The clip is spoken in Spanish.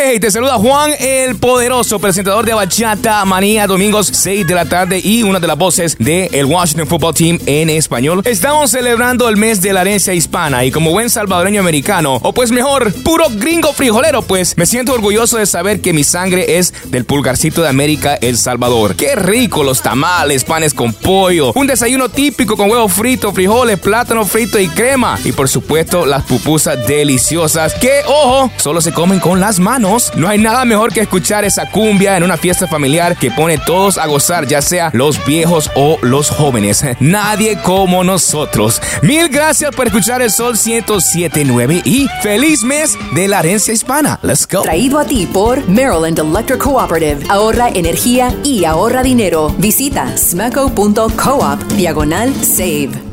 Hey, te saluda Juan el Poderoso, presentador de Bachata Manía, domingos 6 de la tarde y una de las voces del el Washington Football Team en español. Estamos celebrando el mes de la herencia hispana y como buen salvadoreño americano, o pues mejor, puro gringo frijolero, pues me siento orgulloso de saber que mi sangre es del pulgarcito de América, El Salvador. Qué rico los tamales, panes con pollo, un desayuno típico con huevo frito, frijoles, plátano frito y crema. Y por supuesto, las pupusas deliciosas que, ojo, solo se comen con las manos no hay nada mejor que escuchar esa cumbia en una fiesta familiar que pone todos a gozar, ya sea los viejos o los jóvenes. Nadie como nosotros. Mil gracias por escuchar el Sol 1079 y feliz mes de la herencia hispana. Let's go. Traído a ti por Maryland Electric Cooperative. Ahorra energía y ahorra dinero. Visita smacko.coop diagonal save.